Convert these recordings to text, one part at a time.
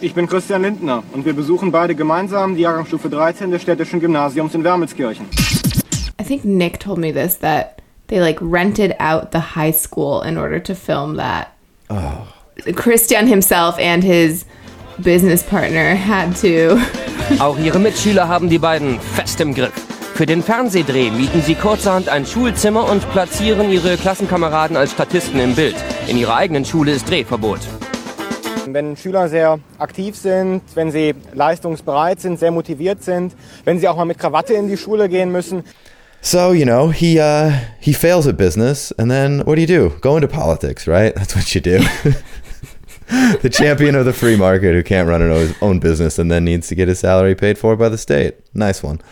Ich bin Christian Lindner und wir besuchen beide gemeinsam die Jahrgangsstufe 13 des städtischen Gymnasiums in Wermelskirchen. I think Nick told me this that they like rented out the high school in order to film that. Oh. Christian himself and his business partner had to. Auch ihre Mitschüler haben die beiden fest im Griff. Für den Fernsehdreh mieten sie kurzerhand ein Schulzimmer und platzieren ihre Klassenkameraden als Statisten im Bild. In ihrer eigenen Schule ist Drehverbot. Wenn Schüler sehr aktiv sind, wenn sie leistungsbereit sind, sehr motiviert sind, wenn sie auch mal mit Krawatte in die Schule gehen müssen. So, you know, he uh, he fails at business and then what do you do? Go into politics, right? That's what you do. the champion of the free market who can't run his own business and then needs to get his salary paid for by the state. Nice one.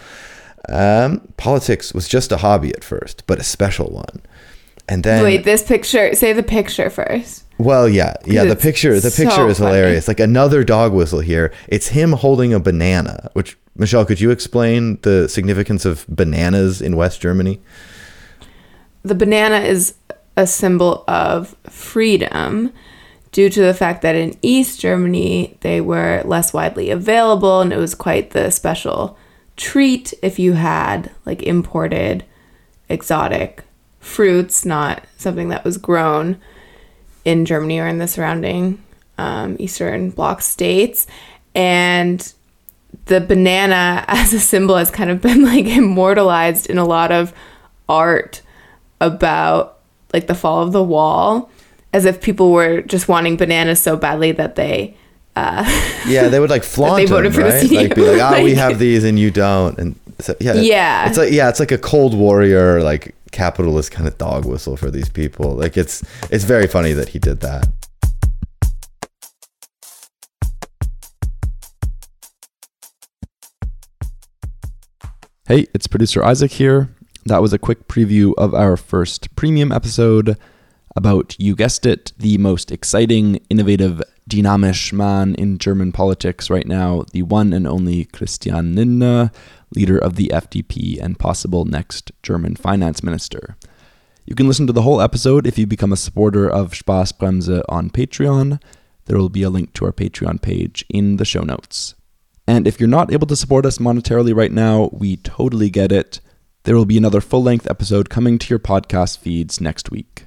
Um, politics was just a hobby at first, but a special one. And then wait, this picture. Say the picture first. Well, yeah, yeah. The picture, the picture so is hilarious. Like another dog whistle here. It's him holding a banana. Which Michelle, could you explain the significance of bananas in West Germany? The banana is a symbol of freedom due to the fact that in East Germany they were less widely available and it was quite the special treat if you had like imported exotic fruits, not something that was grown in Germany or in the surrounding um, Eastern Bloc states. And the banana as a symbol has kind of been like immortalized in a lot of art about like the fall of the wall as if people were just wanting bananas so badly that they uh, yeah they would like flaunt they voted them, for right? the like be like oh like, we have these and you don't and so, yeah yeah it's like yeah it's like a cold warrior like capitalist kind of dog whistle for these people. Like it's it's very funny that he did that. Hey, it's producer Isaac here. That was a quick preview of our first premium episode about, you guessed it, the most exciting, innovative, dynamisch man in German politics right now, the one and only Christian Lindner, leader of the FDP and possible next German finance minister. You can listen to the whole episode if you become a supporter of Spaßbremse on Patreon. There will be a link to our Patreon page in the show notes. And if you're not able to support us monetarily right now, we totally get it. There will be another full length episode coming to your podcast feeds next week.